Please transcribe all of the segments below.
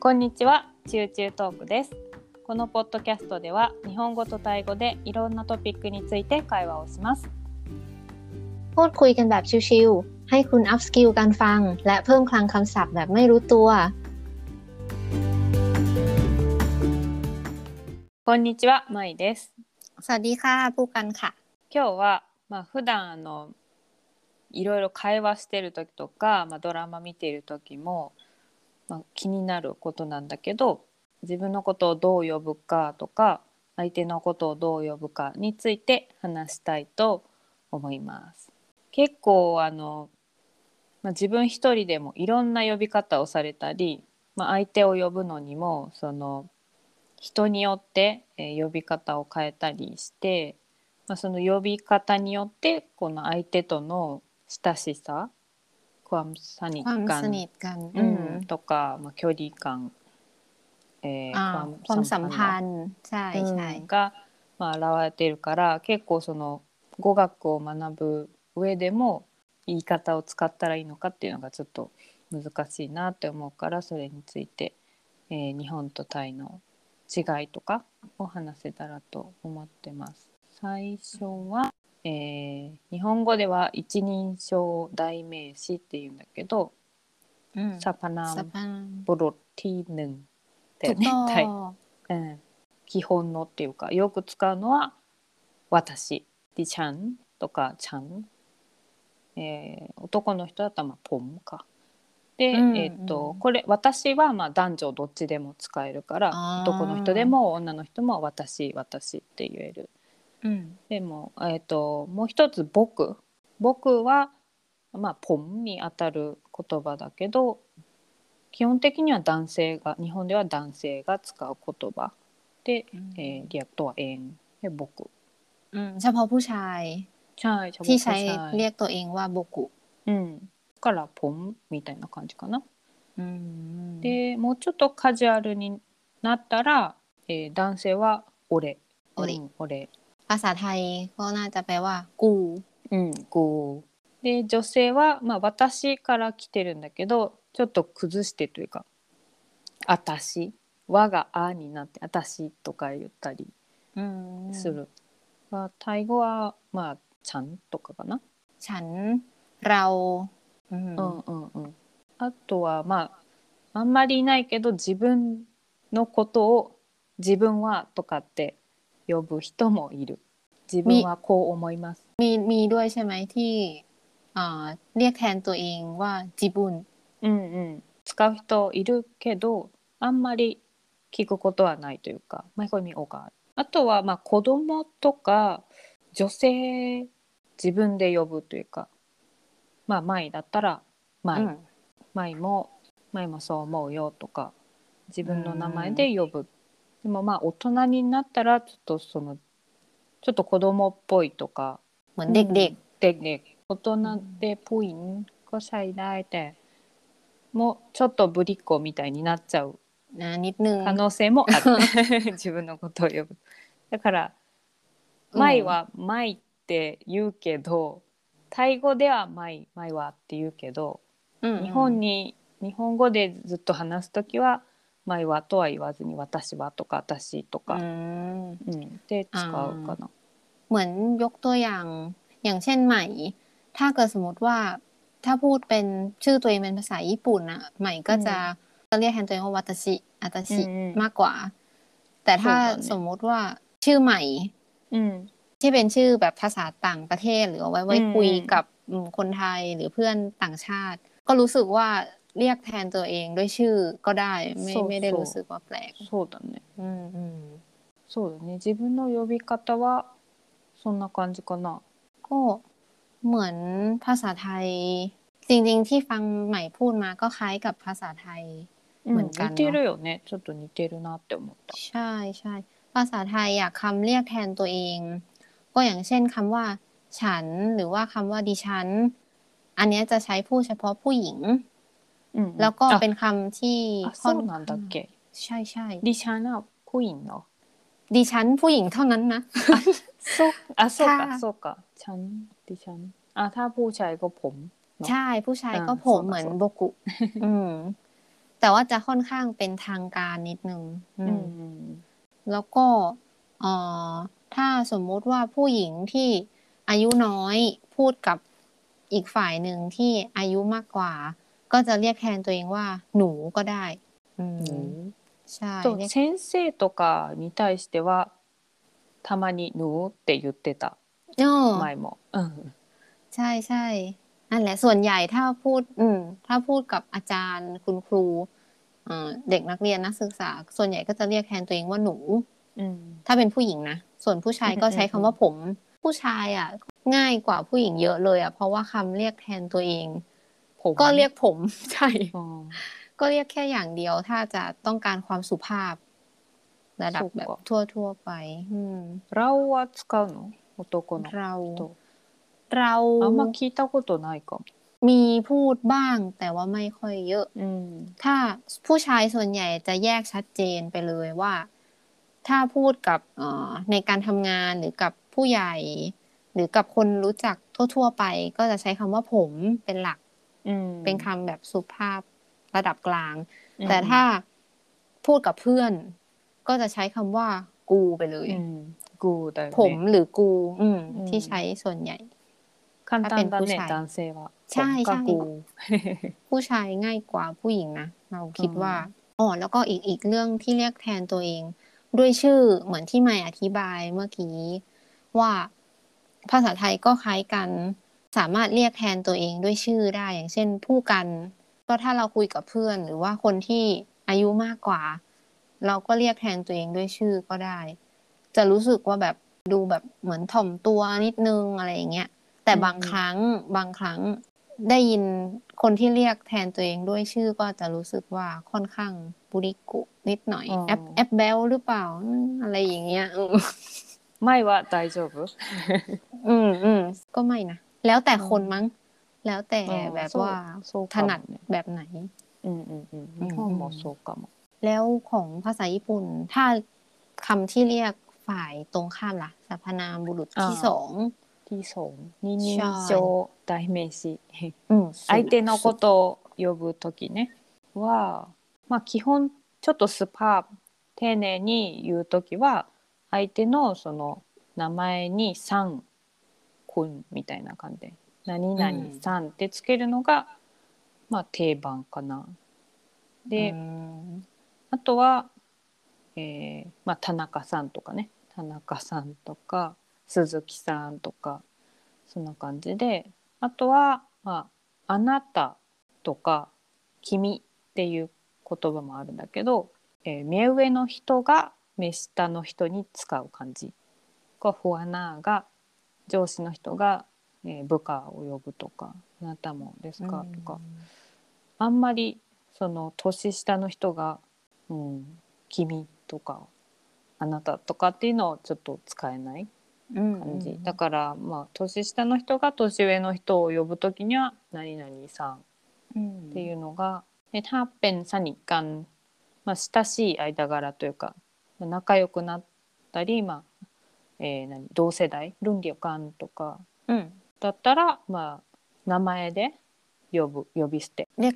こんにちは、チューチュートークです。このポッドキャストでは日本語とタイ語でいろんなトピックについて会話をします。 พูดคุยกันแบบชิวๆ ให้คุณอัพสกิลการฟัง และเพิ่มคลังคำศัพท์แบบไม่รู้ตัว こんにちは、まいです。 สวัสดีค่ะผู้กันค่ะ 今日はまあ普段あのいろいろ会話してる時とか、まあ、ドラマ見ている時も、 まあ、気になることなんだけど自分のことをどう呼ぶかとか相手のことをどう呼ぶかについて話したいと思います。結構あの、まあ、自分一人でもいろんな呼び方をされたり、まあ、相手を呼ぶのにもその人によって、呼び方を変えたりしてまあ、その呼び方によってこの相手との親しさความสนิท ความ กัน สนิทกัน う อืม んとか、まあ、距離感、えー อ่าความสัมพันธ์ใช่ใช่ うんが、まあ、現れているから結構その語学を学ぶ上でも言い方を使ったらいいのかっていうのがちょっと難しいなって思うからそれについて、えー日本とタイの違いとかを話せたらと思ってます。最初は、 えー、日本語では一人称代名詞っていうんだけど、うん、サパナブロティヌン。ってね。うん、基本のっていうかよく使うのは私。ディちゃんとかちゃん、えー、男の人だったらまあポンか。で、うんうん、えー、とこれ私はまあ男女どっちでも使えるから男の人でも女の人も私私って言える。อืม でも、えっともう一つ「僕」「僕」はまあ「ポン」にあたる言葉だけど基本的には男性が日本では男性が使う言葉で、えーリアクトは「えん」で「僕 อืมเฉพาะผู้ชาย ใช่เฉพาะ ที่ ผู้ ใช้ ชาย เรียกตัวเองว่าโบกุ うんだから「ポン」みたいな感じかな。 อืม でもうちょっとカジュアルになったら、えー男性は「俺」俺うん俺 ภาษาไทยก็น่าจะแปลว่า กู うん、こうで女性は、まあ、私から来てるんだけどちょっと崩してというか「あたし」「和」が「あ」になって「あたし」とか言ったり อืม する。まあ、タイ語はまあ「ちゃん」とかかな。 ฉัน เราอืม うんうんうん、あとはまああんまりいないけど自分のことを「自分は」とかって 呼ぶ人もいる。自分はこう思います。 มีมีด้วยใช่ไหมที่อ่าเรียกแทนตัวเองว่าจิบุน うんうん、使う人いるけどあんまり聞くことはないというかマイコミオがあとはまあ子供とか女性自分で呼ぶというかまあ舞だったら อื 舞、 ม 舞も舞もそう思うよとか自分の名前で呼ぶ、 でもまあ大人になったらちょっとそのちょっと子供っぽいとか เหมือนเด็ก เด็กๆ大人でผู้หญิงก็ใช้ได้แต่もうちょっとぶりっ子みたいになっちゃう ๆนะนิดนึง 可能性もある自分のことを呼ぶだから「うん舞は「舞」って言うけどタイ語では「舞」「舞は」って言うけど อืม 日本に日本語でずっと話す時は「 「舞は」とは言わずに「私は」とか「私」と อื か、 ม うん、で使うかな。 เหมือนยกตัวอย่าง อย่างเช่นใหม่ ถ้าเกิดสมมติว่า ถ้าพูดเป็นชื่อตัวเองเป็นภาษาญี่ปุ่นอะใหม่ก็จะจะเรียกแทนตัวเองว่าวัตชิอัตชิ อืม มากกว่า แต่ถ้า そうだね สมมติว่าชื่อใหม่ うん ที่เป็นชื่อแบบภาษาต่างประเทศหรือเอาไว้ไว้ อืม คุยกับอืมคนไทยหรือเพื่อนต่างชาติ ก็รู้สึกว่า เรียกแทนตัวเองด้วยชื่อก็ได้ ไม่ そうそう ไม่ได้รู้สึกว่าแปลก そうだね อืมอืม そうだね自分の呼び方はそんな感じかな ก็เหมือนภาษาไทย จริงๆที่ฟังใหม่พูดมาก็คล้ายกับภาษาไทย เหมือนกัน 似てるよねちょっと似てるなって思った ใช่ใช่ภาษาไทยอะคำเรียกแทนตัวเอง ก็อย่างเช่นคำว่า ฉันหรือว่าคำว่าดิฉัน อันเนี้ยจะใช้พูดเฉพาะผู้หญิง うんうん แล้วก็เป็นคำที่ค่อนข้างใช่ใช่ดิฉันผู้หญิงเนาะดิฉันผู้หญิงเท่านั้นนะสุกอะสุกอะสุกอะฉันดิฉันอะถ้าผู้ชายก็ผม ใช่ผู้ชายก็ผมเหมือนโบกุ อืม แต่ว่าจะค่อนข้างเป็นทางการนิดนึงอืม แล้วก็อ่อถ้าสมมุติว่าผู้หญิงที่อายุน้อยพูดกับอีกฝ่ายหนึ่งที่อายุมากกว่า ก็จะเรียกแทนตัวเองว่า หนูก็ได้ อืมใช่ と เรียก 先生とかに対してはたまに「ぬ」って言ってた อ๋อ 前も。うん ใช่ใช่นั่นแหละส่วนใหญ่ถ้าพูด อืม ถ้าพูดกับอาจารย์คุณครูเอ่อเด็กนักเรียนนักศึกษา ส่วนใหญ่ก็จะเรียกแทนตัวเองว่าหนู うん ถ้าเป็นผู้หญิงนะ ส่วนผู้ชายก็ใช้คำว่าผม ผู้ชายอ่ะ ง่ายกว่าผู้หญิงเยอะเลยอ่ะ เพราะว่าคำเรียกแทนตัวเอง ผม ก็เรียกผม ใช่ うん ก็เรียกแค่อย่างเดียว ถ้าจะต้องการความสุภาพ ระดับแบบทั่วทั่วๆไป อืม เราは使うの男の เรา 人 เรา あんま聞いたことないかも。 มีพูดบ้าง แต่ว่าไม่ค่อยเยอะ うん、 ถ้าผู้ชายส่วนใหญ่จะแยกชัดเจนไปเลยว่า ถ้าพูดกับเอ่อในการทำงานหรือกับผู้ใหญ่ หรือกับคนรู้จักทั่ว ๆ ไป ก็จะใช้คำว่าผมเป็นหลัก うん、 เป็นคำแบบสุภาพระดับกลาง แต่ถ้าพูดกับเพื่อน ก็จะใช้คำว่า กูไปเลยกูแต่ผมหรือกู อืที่ใช้ส่วนใหญ่ถ้าเป็นผู้ชายใช่ใช่ผู้ชายง่ายกว่าผู้หญิงนะเราคิดว่าอ๋อแล้วก็อีกอีกเรื่องที่เรียกแทนตัวเอง ด้วยชื่อเหมือนที่ไมอธิบายเมื่อกี้ว่าภาษาไทยก็คล้ายกัน สามารถเรียกแทนตัวเองด้วยชื่อได้ อย่างเช่น ผู้กัน ก็ถ้าเราคุยกับเพื่อน หรือว่าคนที่อายุมากกว่า เราก็เรียกแทนตัวเองด้วยชื่อก็ได้ จะรู้สึกว่าแบบดูแบบเหมือนถ่อมตัวนิดนึงอะไรอย่างเงี้ยแต่บางครั้งบางครั้งได้ยินคนที่เรียกแทนตัวเองด้วยชื่อก็จะรู้สึกว่าค่อนข้างบุริกุนิดหน่อยแอปแอปเบลหรือเปล่าอะไรอย่างเงี้ยไม่ว่า大丈夫อืมอืมก็ไม่นะ แล้วแต่คนมั้ง แล้วแต่ อ๋อ แบบ そう ว่า そう ถ かも นัด ね。 แบบไหน うんうんうん。日本もそうかも。 แล้วของภาษาญี่ปุ่น ถ้าคำที่เรียกฝ่ายตรงข้ามล่ะสรรพนามบุรุษที่ อ่า สอง ที่สอง二人称代名詞。 อืม 相手のことを呼ぶときねは、まあ、基本ちょっとスパー丁寧に言うときは相手のその名前に「さん」「 くん」みたいな感じ。で「何々さん」ってつけるのが、まあ、定番かな。で、あとは、えーまあ、田中さんとかね。田中さんとか鈴木さんとかそんな感じで。あとは、まあ「あなた」とか「君」っていう言葉もあるんだけど、えー目上の人が目下の人に使う感じ。こうフォアナーが上司の人が、えー部下を呼ぶとか「あなたもですか?」とか。あんまりその年下の人が「うん、君」とか「あなた」とかっていうのをちょっと使えない อืม 感じ、だからまあ年下の人が年上の人を呼ぶ時には「何々さん」 อืม っていうのがでถ้าเป็นสนิทกัน、まあ、親しい間柄というかまあ仲良くなったり、まあ えー、何？同世代？ルンギョカンとか、うん、だったら、まあ、名前で呼ぶ呼び捨て。で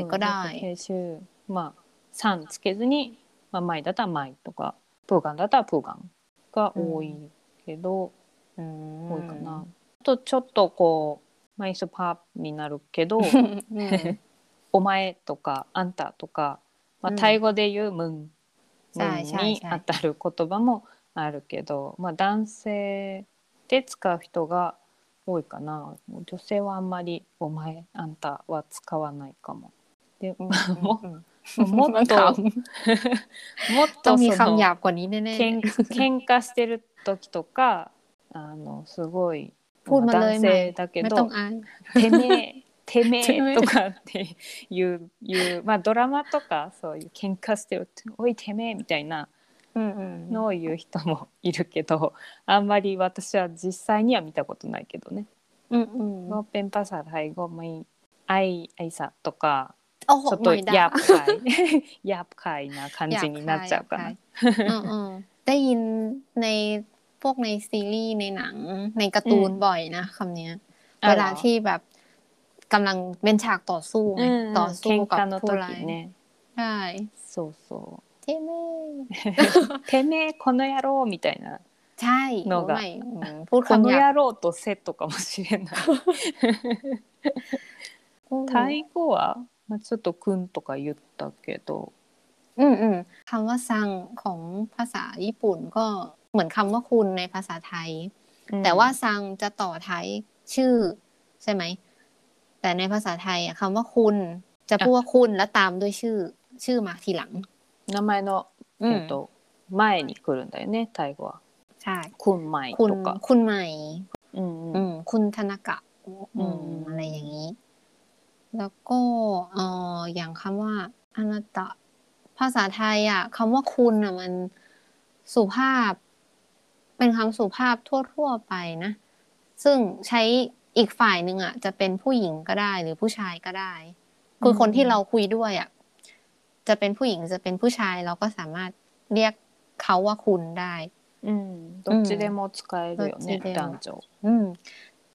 いくらい。まあ「さん」つけずに「まあ、マイ」だったら「マイ」とか「プーガン」だったら「プーガン」が多いけど、うん、多いかな。とちょっとこうマイスパーになるけど「、お前」とか「あんた」とか、まあ、タイ語で言う「ムン」にあたる言葉も、うんあるけど、まあ、男性で使う人が多いかな。女性はあんまり「お前あんたは使わないかも」で、うん。うんうんもっと もっとその喧嘩してる時とかあのすごい男性だけど「てめえ」てめえ。とかっていういう、まあ、ドラマとかそういう喧嘩してる「おいてめえ」みたいなのを言う人もいるけどあんまり私は実際には見たことないけどね。 อืมอืม ก็เป็นภาษาไทยก็ไม่ไอไอสัตว์とか โอ้โห ちょっと ไม่ได้ หยาบคาย หยาบคายな感じになっちゃうかな。 อืมอืมได้ยินในพวกในซีรีส์ในหนังในการ์ตูนบ่อยนะคำเนี้ย เวลาที่แบบ กำลังเป็นฉากต่อสู้ไงต่อสู้กับผู้ร้ายใช่そうそう てめてめえこの野郎みたいなใช่のがพูดคำこの野郎とセットかもしれないタイ語は、まあ、ちょっと「くん」とか言ったけどอืมอืมคำว่าซังของภาษาญี่ปุ่นก็เหมือนคำว่าคุณในภาษาไทย แต่ว่าซังจะต่อท้ายชื่อ ใช่ไหม แต่ในภาษาไทยอ่ะคำว่าคุณ จะพูดว่าคุณแล้วตามด้วยชื่อ ชื่อมาทีหลัง 名前のえっと前に来るんだよねタイ語はใช่คุณใหม่คุณคุณใหม่ อืมอืมคุณธนากะอืมอะไรอย่างนี้ แล้วก็เอออย่างคำว่าอนาตะภาษาไทยอ่ะคำว่าคุณอ่ะมันสุภาพ เป็นคำสุภาพทั่วๆไปนะ ซึ่งใช้อีกฝ่ายหนึ่งอ่ะ จะเป็นผู้หญิงก็ได้ หรือผู้ชายก็ได้คือคนที่เราคุยด้วยอ่ะ จะเป็นผู้หญิงจะเป็นผู้ชายเราก็สามารถเรียกเขาว่าคุณได้ อืมどっちでも使えるよね男女อืม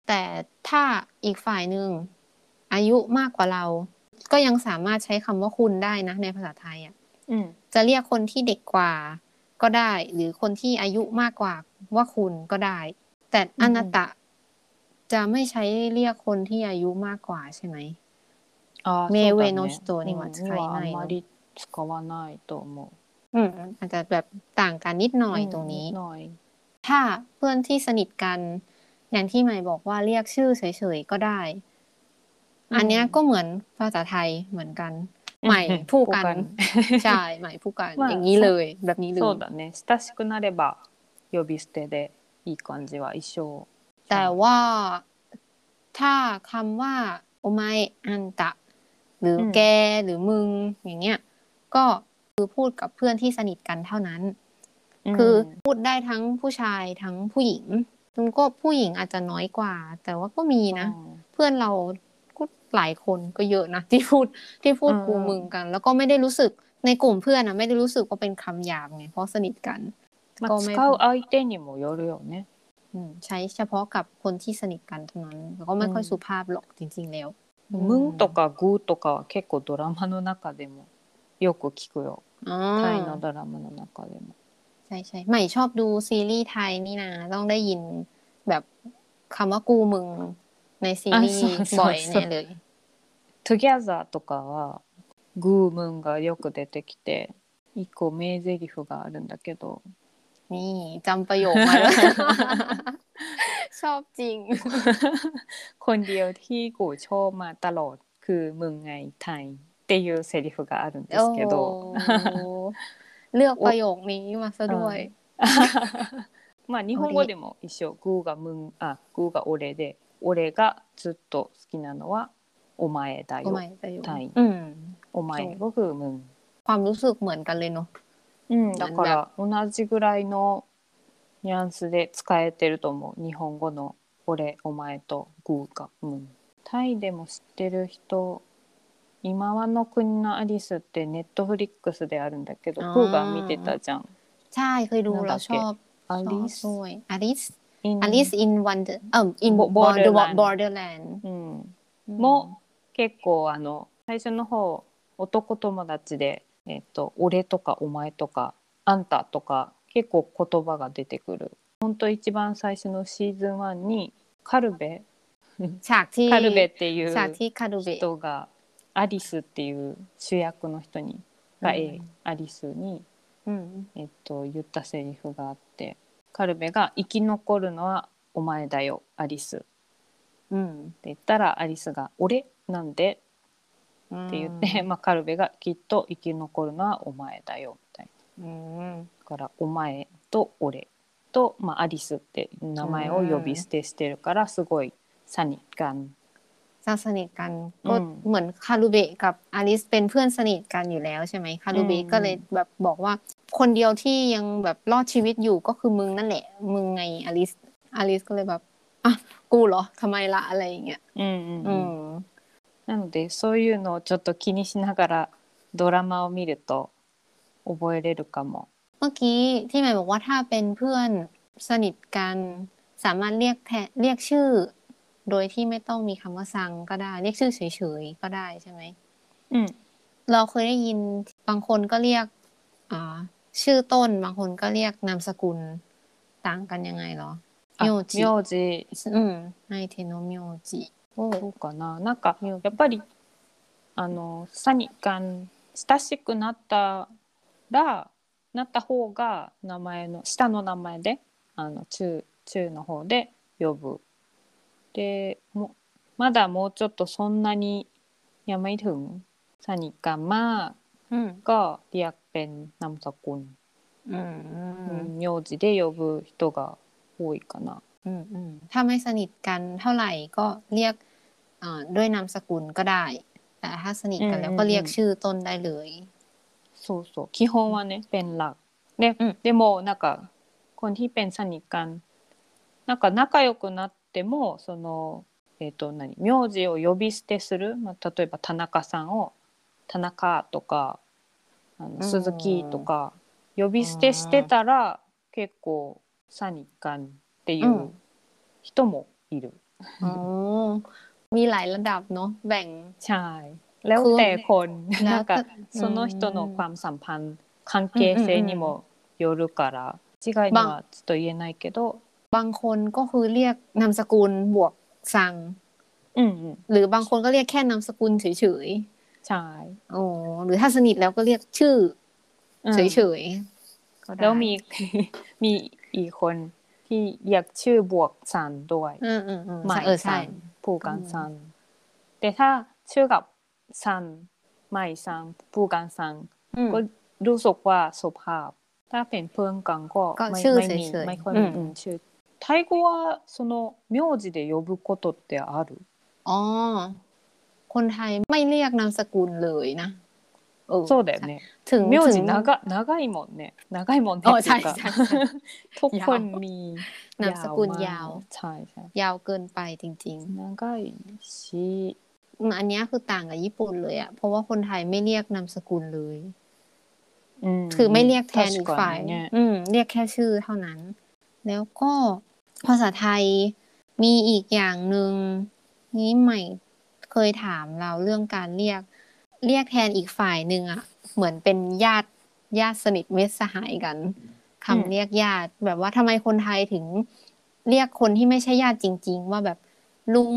แต่ถ้าอีกฝ่ายหนึ่งอายุมากกว่าเรา ก็ยังสามารถใช้คำว่าคุณได้นะ ในภาษาไทยอ่ะจะเรียกคนที่เด็กกว่าก็ได้ หรือคนที่อายุมากกว่าว่าคุณก็ได้ แต่อนาตะจะไม่ใช้เรียกคนที่อายุมากกว่าใช่ไหมเมเวโนสโตนี่ว่าใช้ไม่ 使わないと思うอืมอาจจะแบบต่างกันนิดหน่อยตรงนี้ถ้าเพื่อนที่สนิทกัน อย่างที่ใหม่บอกว่าเรียกชื่อเฉยๆก็ได้ อันนี้ก็เหมือนภาษาไทยเหมือนกันใหม่ผู้กันใช่ใหม่ผู้กันอย่างนี้เลย แบบนี้เลยそうだね親しくなれば呼び捨てでいい感じは一緒แต่ว่าถ้าคำว่าโอไมอันตะ หรือแกหรือมึงอย่างเงี้ย ก็คือพูดกับเพื่อนที่สนิทกันเท่านั้น คือพูดได้ทั้งผู้ชายทั้งผู้หญิงซึ่งก็ผู้หญิงอาจจะน้อยกว่า แต่ว่าก็มีนะ เพื่อนเราก็หลายคนก็เยอะนะที่พูดที่พูดกูมึงกัน แล้วก็ไม่ได้รู้สึกในกลุ่มเพื่อนอะไม่ได้รู้สึกว่าเป็นคำหยาบไงเพราะสนิทกันก็ไม่เข้าไอเต้นอย่างโมโยเรียวเนี่ยใช้เฉพาะกับคนที่สนิทกันเท่านั้นแล้วก็ไม่ค่อยสุภาพหรอกจริง ๆ แล้วมึงตกกับกูตกกับแค่กดดราม่ よく聞くよタイのドラマの中でもใช่ใช่ใหม่ชอบดูซีรีส์ไทยนี่นะต้องได้ยินแบบคำว่ากูมึงในซีรีส์บ่อยแน่เลย Together とかはグームンがよく出てきて一個名台詞があるんだけどนี่จำประโยคมาแล้วชอบจริงคนเดียวที่กูชอบมาตลอดคือมึงไงไทย っていうセリフがあるんですけどเลือกประโยคนี้มาซะด้วยまあ日本語でも一緒グーがมึงあグーが俺で俺がずっと好きなのはโอไมดายโอไมดายไทยโอไมก็คือมึงความรู้สึกเหมือนกันเลยเนาะうん、だから同じぐらいのニュアンスで使えてると思う日本語の「俺」「お前」と「グー」が「うん」タイでも知ってる人 今はの国のアリスってネットフリックスであるんだけどプーが見てたじゃんใช่เคยดูเราชอบアリスด้วยアリスアリス in wonder あ in borderland borderland うんも結構あの最初の方男友達で、えっと「俺」とか「お前」とか「あんた」とか結構言葉が出てくる本当一番最初のシーズン1にカルベカルベっていう人が アリスっていう主役の人にが、うん、アリスに、うん、えっと、言ったセリフがあってカルベが「生き残るのはお前だよアリス」うん、って言ったらアリスが「俺？なんで?」って言って、まあ、カルベが「きっと生き残るのはお前だよ」みたいな。うん。だから「お前」と「俺」と、まあ、アリスって名前を呼び捨てしてるからすごいサニガン จะสนิทกันก็เหมือนคารูเบะกับอลิสเป็นเพื่อนสนิทกันอยู่แล้วใช่ไหมคารูเบะก็เลยแบบบอกว่า คนเดียวที่ยังแบบรอดชีวิตอยู่ก็คือมึงนั่นแหละ มึงไงอลิสอลิสก็เลยแบบอะกูเหรอทำไมละอะไรอย่างเงี้ยอืมอืมなのでそういうのをちょっと気にしながらドラマを見ると覚えれるかもเมื่อกี้ที่หมายบอกว่าถ้าเป็นเพื่อนสนิทกันสามารถเรียกแทเรียกชื่อ โดยที่ไม่ต้องมีคำว่าซังก็ได้ เรียกชื่อเฉยๆก็ได้ใช่ไหม อืม เราเคยได้ยินบางคนก็เรียก อ่า ชื่อต้น บางคนก็เรียกนามสกุล ต่างกันยังไงเหรอ あ名字名字うん相手の名字をそうかななんかやっぱりあのサニカン親しくなったらなった方が名前の下の名前であの中中の方で呼ぶ でもまだもうちょっとそんなにยังไม่ถึงสนิทกันมาก อืม ก็เรียกเป็นนามสกุล อืม อืม名字で呼ぶ人が多いかな。 อืมอืมถ้าไม่สนิทกันเท่าไหร่ก็เรียกอ่าด้วยนามสกุลก็ได้ แต่ถ้าสนิทกันแล้วก็เรียกชื่อต้นได้เลย そうそう基本はねペンラで、うんでもなんかคนที่เป็นสนิทกันなんか仲良くなっ てもそのえっ、と何名字を呼び捨てする、まあ、例えば田中さんを田中とかあうんの鈴木とか呼び捨てしてたら結構サニカンっていううん人もいる。 อ๋อมีหลายระดับเนาะแบ่ง ใช่แล้วแต่คน แล้ な วน か ก็ その人のความสัมพันธ์関係性にもよるから違いにはちょっと言えないけど、 บางคนก็คือเรียกนามสกุลบวกสังหรือบางคนก็เรียกแค่นามสกุลเฉยๆใช่โอ้หรือถ้าสนิทแล้วก็เรียกชื่อ เฉยๆแล้วมีมีอีกคนที่เรียกชื่อบวกสันด้วยหมายสันผูกกันสันแต่ถ้าชื่อกับสันหมายสันผูกกันสันก็รู้สึกว่าสุภาพ ถ้าเป็นเพื่อนกันก็ไม่ไม่มีไม่ค่อยมีชื่อ タイ語はその名字で呼ぶことってある อ๋อ คนไทยไม่เรียกนามสกุลเลยนะเออ そうだよね ถึง 名 ถึ 字 ง 長長いもんね長いもんねอ๋อ っていうか ใช่ใช่ใช่ ทุกคนมี นามสกุล ม ยาว ใช่ใช่ ยาวเกินไปจริง 長いし ๆอืมอันเนี้ยคือต่างกับญี่ปุ่นเลยอะเพราะว่าคนไทยไม่เรียกนามสกุลเลย うん คือไม่เรียกแทนอีก 確か ฝ่าย にね อืม เรียกแค่ชื่อเท่านั้น แล้วก็ ภาษาไทยมีอีกอย่างหนึ่งนี้ใหม่เคยถามเราเรื่องการเรียก เรียกแทนอีกฝ่ายหนึ่งอะเหมือนเป็นญาติญาติสนิทเมตสหายกัน คำเรียกญาติ แบบว่าทำไมคนไทยถึงเรียกคนที่ไม่ใช่ญาติจริง ๆ ว่าแบบลุง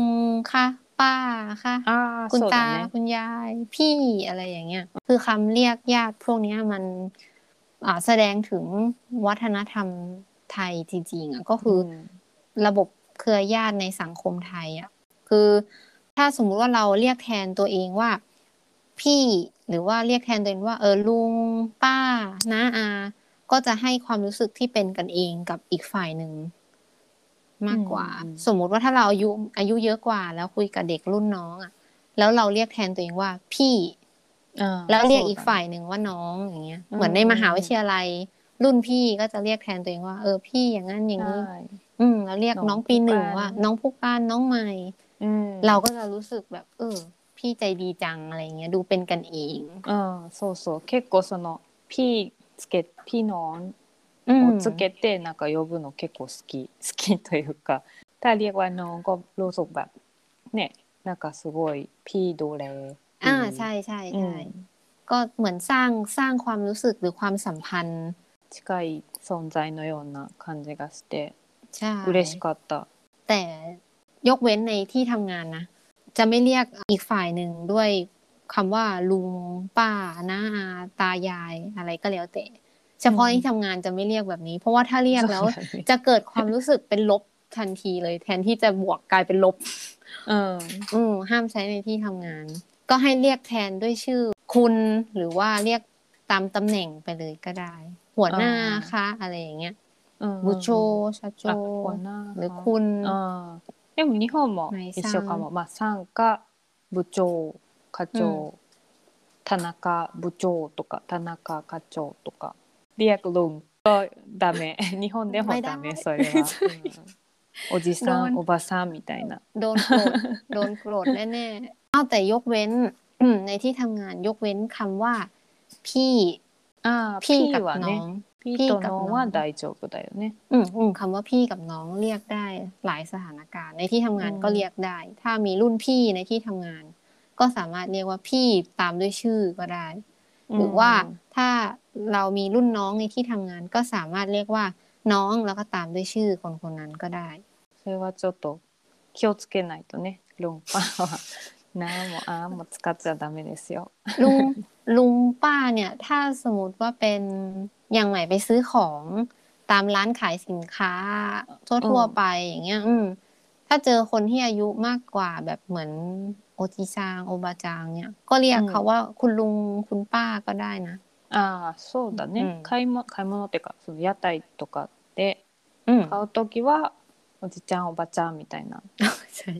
ค่ะป้าค่ะคุณตาคุณยายพี่อะไรอย่างเงี้ยคือคำเรียกญาติพวกนี้มันแสดงถึงวัฒนธรรมไทยจริงๆอะก็คือ ระบบเครือญาติในสังคมไทยอะ่ะคือถ้าสมมุติว่าเราเรียกแทนตัวเองว่าพี่หรือว่าเรียกแทนตัวเองว่าเออลุงป้าน้าอา ก็จะให้ความรู้สึกที่เป็นกันเองกับอีกฝ่ายหนึ่งมากกว่า สมมุติว่าถ้าเราอายุอายุเยอะกว่า แล้วคุยกับเด็กรุ่นน้องอะ่ะ แล้วเราเรียกแทนตัวเองว่าพี่แล้วเรียกอีกฝ่ายหนึ่งว่าน้องอย่างเงี้ย เหมือนในมหาวิทยาลัย รุ่นพี่ก็จะเรียกแทนตัวเองว่า เออพี่อย่างนั้นอย่างนี้ อืมแล้วเรียก น้อง น้องปีหนึ่ง ผู้การ ว่า น้องผู้การน้องใหม่ うん เราก็จะรู้สึกแบบ เออ พี่ใจดีจังอะไรเงี้ย ดูเป็นกันเอง うんそうそう結構その P つけ P の อืม をつけてなんか呼ぶの結構好き好きというかถ้าเรียกว่าน้องก็รู้สึกแบบเนี่ยなんかすごいพี่ดูแลดี อ่าใช่ใช่ อื ใช่ ม ก็เหมือนสร้างสร้างความรู้สึกหรือความสัมพันธ์ 近い存在のような感じがして ใช่ 嬉しかった。 แต่ยกเว้นในที่ทำงานนะ จะไม่เรียกอีกฝ่ายหนึ่งด้วยคำว่าลุงป้าน้าอาตายายอะไรก็แล้วแต่ เฉพาะ อืม ที่ทำงานจะไม่เรียกแบบนี้ เพราะว่าถ้าเรียกแล้ว そうだね จะเกิดความรู้สึกเป็นลบทันทีเลย แทนที่จะบวกกลายเป็นลบ うん อืมห้ามใช้ในที่ทำงาน ก็ให้เรียกแทนด้วยชื่อ คุณหรือว่าเรียกตามตำแหน่งไปเลยก็ได้ หัวหน้าคะอะไรอย่างเงี้ย うんうんうん บุโชชาโจ あหัวหน้า หรือคุณ あーでも日本も一緒かも、まあ、参加部長課長、田中部長とか田中課長とかリアクルンก็ダメ日本でもダメไม่ได้それは、うんおじさんโดนおばさんみたいな โดนโกรธ โดนโกรธแน่ๆอ้าวแต่ยกเว้น ในที่ทำงานยกเว้นคำว่า พี่ あー พี่ P กับ は น้อ ね ง พี่とน้องは大丈夫だよね อืมอืมคำว่าพี่กับน้องเรียกได้หลายสถานการณ์ ในที่ทำงาน อืม ก็เรียกได้ ถ้ามีรุ่นพี่ในที่ทำงาน ก็สามารถเรียกว่าพี่ตามด้วยชื่อก็ได้ หรือว่าถ้าเรามีรุ่นน้องในที่ทำงาน ก็สามารถเรียกว่าน้องแล้วก็ตามด้วยชื่อคนคนนั้นก็ได้ それはちょっと気をつけないとね論破はなもあーも使っちゃダメですよ ลุงลุงป้าเนี่ย ถ้าสมมติว่าเป็น อย่างใหม่ไปซื้อของตามร้านขายสินค้าทั่วๆไปอย่างเงี้ย อืม ถ้าเจอคนที่อายุมากกว่าแบบเหมือนโอจิซางโอบาจางเนี่ย ก็เรียกเขาว่าคุณลุงคุณป้าก็ได้นะ ああそうだね、うん買いも買い物っていうかその屋台とかで อืม 買う時は おじちゃんおばちゃんみたいな ใช่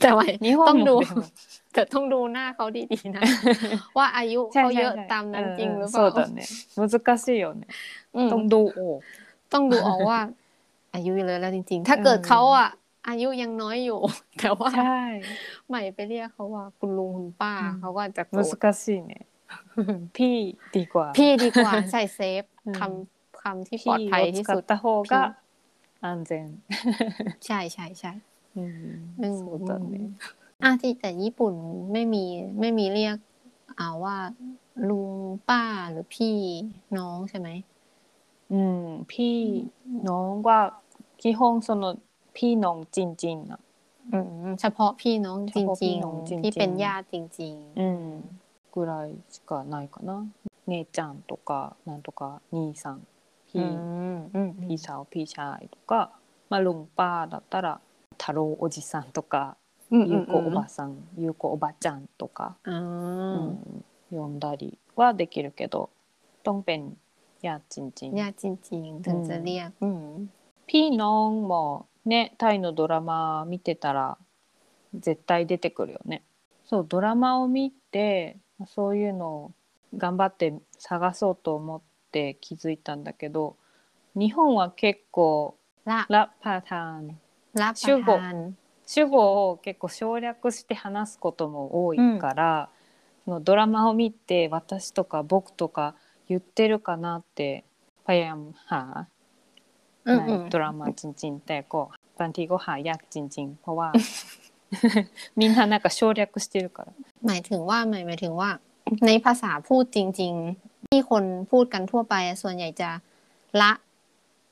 แต่ว่า 日 ต้อ 本 งดู もでも แต่ต้องดูหน้าเขาดีๆนะ ว่าอายุเขาเยอะตามนั้นจริงหรือเปล่า そうだね難しいよね อืม ต้องดูโอ้ ต้องดูออกว่า อายุเยอะแล้วจริง ๆ ถ้าเกิด เออ เขาอ่ะ อายุยังน้อยอยู่ แต่ว่า ใช่ ใหม่ไปเรียกเขาว่าคุณลุงคุณป้า อืม เขาก็จะโกร 難 ธ しいねพี่ดีกว่า พี่ดีกว่า ใส่เซฟ อืม คำคำที่ปลอดภัยที่ พี่を สุ 使 ด った方が 安全 ใช่ใช่ใช่ うん อืม そうだね อ่ะที่แต่ญี่ปุ่นไม่มีไม่มีเรียกอ่าว่า ลุงป้าหรือพี่น้องใช่ไหม うんพี่น้องว่า基本そのพี่น้องจริงๆนะ อืมเฉพาะพี่น้องจ เฉพาะพี่ ริง น้องจริงๆ ๆ ที่เป็นญาติจริง うんぐらいしかないかな姉ちゃんとかなんとか兄さん ひ、うんうん、ピーサーをピーシャーイとか、まあ、ロンパーだったら太郎おじさんとか、ゆうこおばさんゆうこおばちゃんとか、うん、呼んだりはできるけどトンペンやちんちん。やちんちん、トンズリア。うん。ピーノンもね、タイのドラマ見てたら絶対出てくるよね。そう、ドラマを見てそういうのを頑張って探そうと思ってて気づいたんだけど日本は結構 ละ ラパターン รับ 主 ประ 語 ทาน 主語を結構省略して話すことも多いから、そのドラマを見て私とか僕とか言ってるかなってพยายามหา อืม ใน อืม ดราม่าจริงๆ แต่ก็บางทีก็หายากจริง ๆ เพราะว่า みんななんか省略してるから หมายถึงว่าหมายหมายถึงว่า ในภาษาพูดจริง ๆ ที่คนพูดกันทั่วไป ส่วนใหญ่จะละ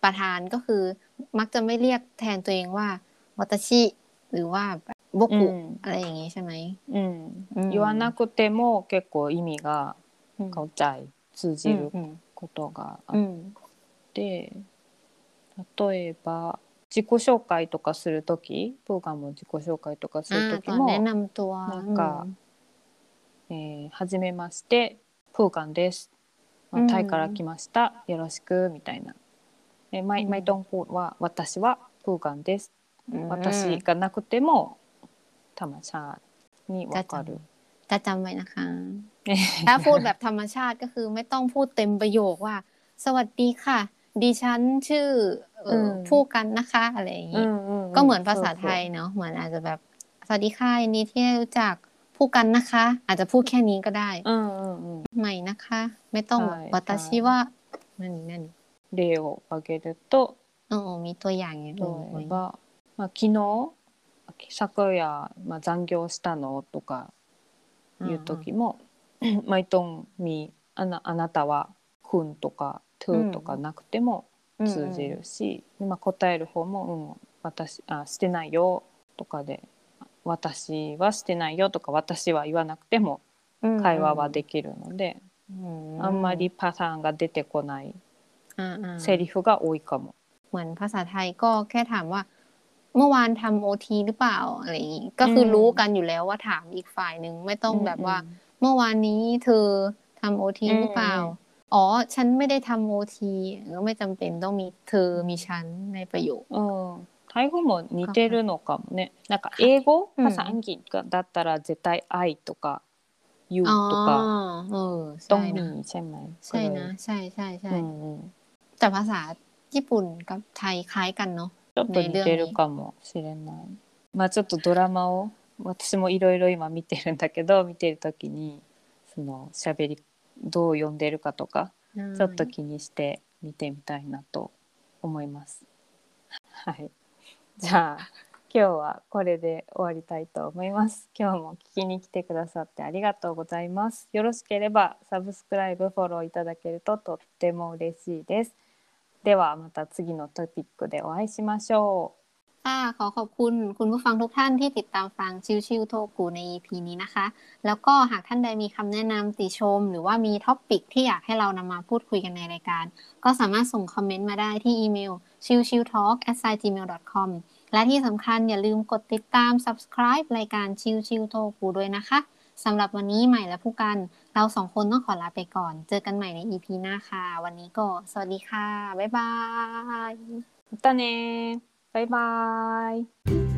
ประธานก็คือ มักจะไม่เรียกแทนตัวเองว่าวัตชิ หรือว่าบกุ うん อะไรอย่างนี้ใช่ไหม うん うん言わなくても結構意味が อืม เข้าใจ通じ อืม る อืม ことがあ อื っ ม て例えば自己紹介とかする時プーガンも自己紹介とかす อ่า る ต 時 อน も แนะนำตัว なんかえーはじめまして、プーガンです。 まあ、タイから来ました、よろしくみたいなでマイ,、マイトンポーは私はプーガンです、私がなくてもธรรมชาติにわかるถ้าจำไว้นะคะ ถ้าพูดแบบธรรมชาติก็คือไม่ต้องพูดเต็มประโยคว่า สวัสดีค่ะ ดิฉันชื่อผู้กันนะคะอะไรอย่างนี้ ก็เหมือนภาษาไทยเนาะ เหมือนอาจจะแบบ สวัสดีค่ะนดีที่รู้จัก ผู้กันนะคะ อาจจะพูดแค่นี้ก็ได้ うんうんうん。 ใหม่นะคะ ไม่ต้องแบบ ใช่ วัตชิว่านั่นนี่นั่นนี่ 例を挙げると、 โอ้มีตัวอย่างอย่างอื่นไหม 例えば、まあ、昨日昨夜、まあ、残業したのとかいう時も、マイトンミあなあなたはくんとかトゥとかなくても通じるし、でまあ、答える方も、うん、私あしてないよとかで 私はしてないよとか私は言わなくても会話はできるので、あんまりパターンが出てこない อ่าๆ セリフが多いかも。 เหมือนภาษาไทยก็แค่ถามว่า เมื่อวานทำโอทีหรือเปล่าอะไรอย่างนี้ก็คือรู้กันอยู่แล้วว่าถามอีกฝ่ายหนึ่งไม่ต้องแบบว่า เมื่อวานนี้เธอทำโอทีหรือเปล่า อืม อ๋อ ฉันไม่ได้ทำโอทีก็ไม่จำเป็นต้องมีเธอมีฉันในประโยค うん、タイ語も似てるのかもね。なんか英語、うんภาษาอังกฤษก็だったら絶対 I とか You อ๋อ とか เออ ต้อ ใช่ งมี นะ ใช่ไหม ใช่นะ ใช่ใช่ใช่ うんうん แต่ภาษาญี่ปุ่นกับไทยคล้ายกันเนาะ ちょっと似てるかもしれない。まあちょっとドラマを私もいろいろ今見てるんだけど見てる時にその喋りどう読んでるかとかちょっと気にして練 見てみたいなと思います。はい。 じゃあ今日はこれで終わりたいと思います。今日も聞きに来てくださってありがとうございます。よろしければサブスクライブフォローいただけるととっても嬉しいです。ではまた次のトピックでお会いしましょう。 ค่ะขอขอบคุณคุณผู้ฟังทุกท่านที่ติดตามฟังชิวๆโทกูใน EP นี้นะคะ แล้วก็หากท่านใดมีคำแนะนำติชม หรือว่ามีท็อปปิกที่อยากให้เรานำมาพูดคุยกันในรายการ ก็สามารถส่งคอมเมนต์มาได้ที่อีเมล ชิวชิว talk at gmail com และที่สำคัญอย่าลืมกดติดตาม subscribe รายการชิวชิวโทกูด้วยนะคะสำหรับวันนี้ใหม่และผู้กัน เราสองคนต้องขอลาไปก่อน เจอกันใหม่ใน EP หน้าค่ะ วันนี้ก็ สวัสดีค่ะ บ๊ายบายまたねบ๊ายบาย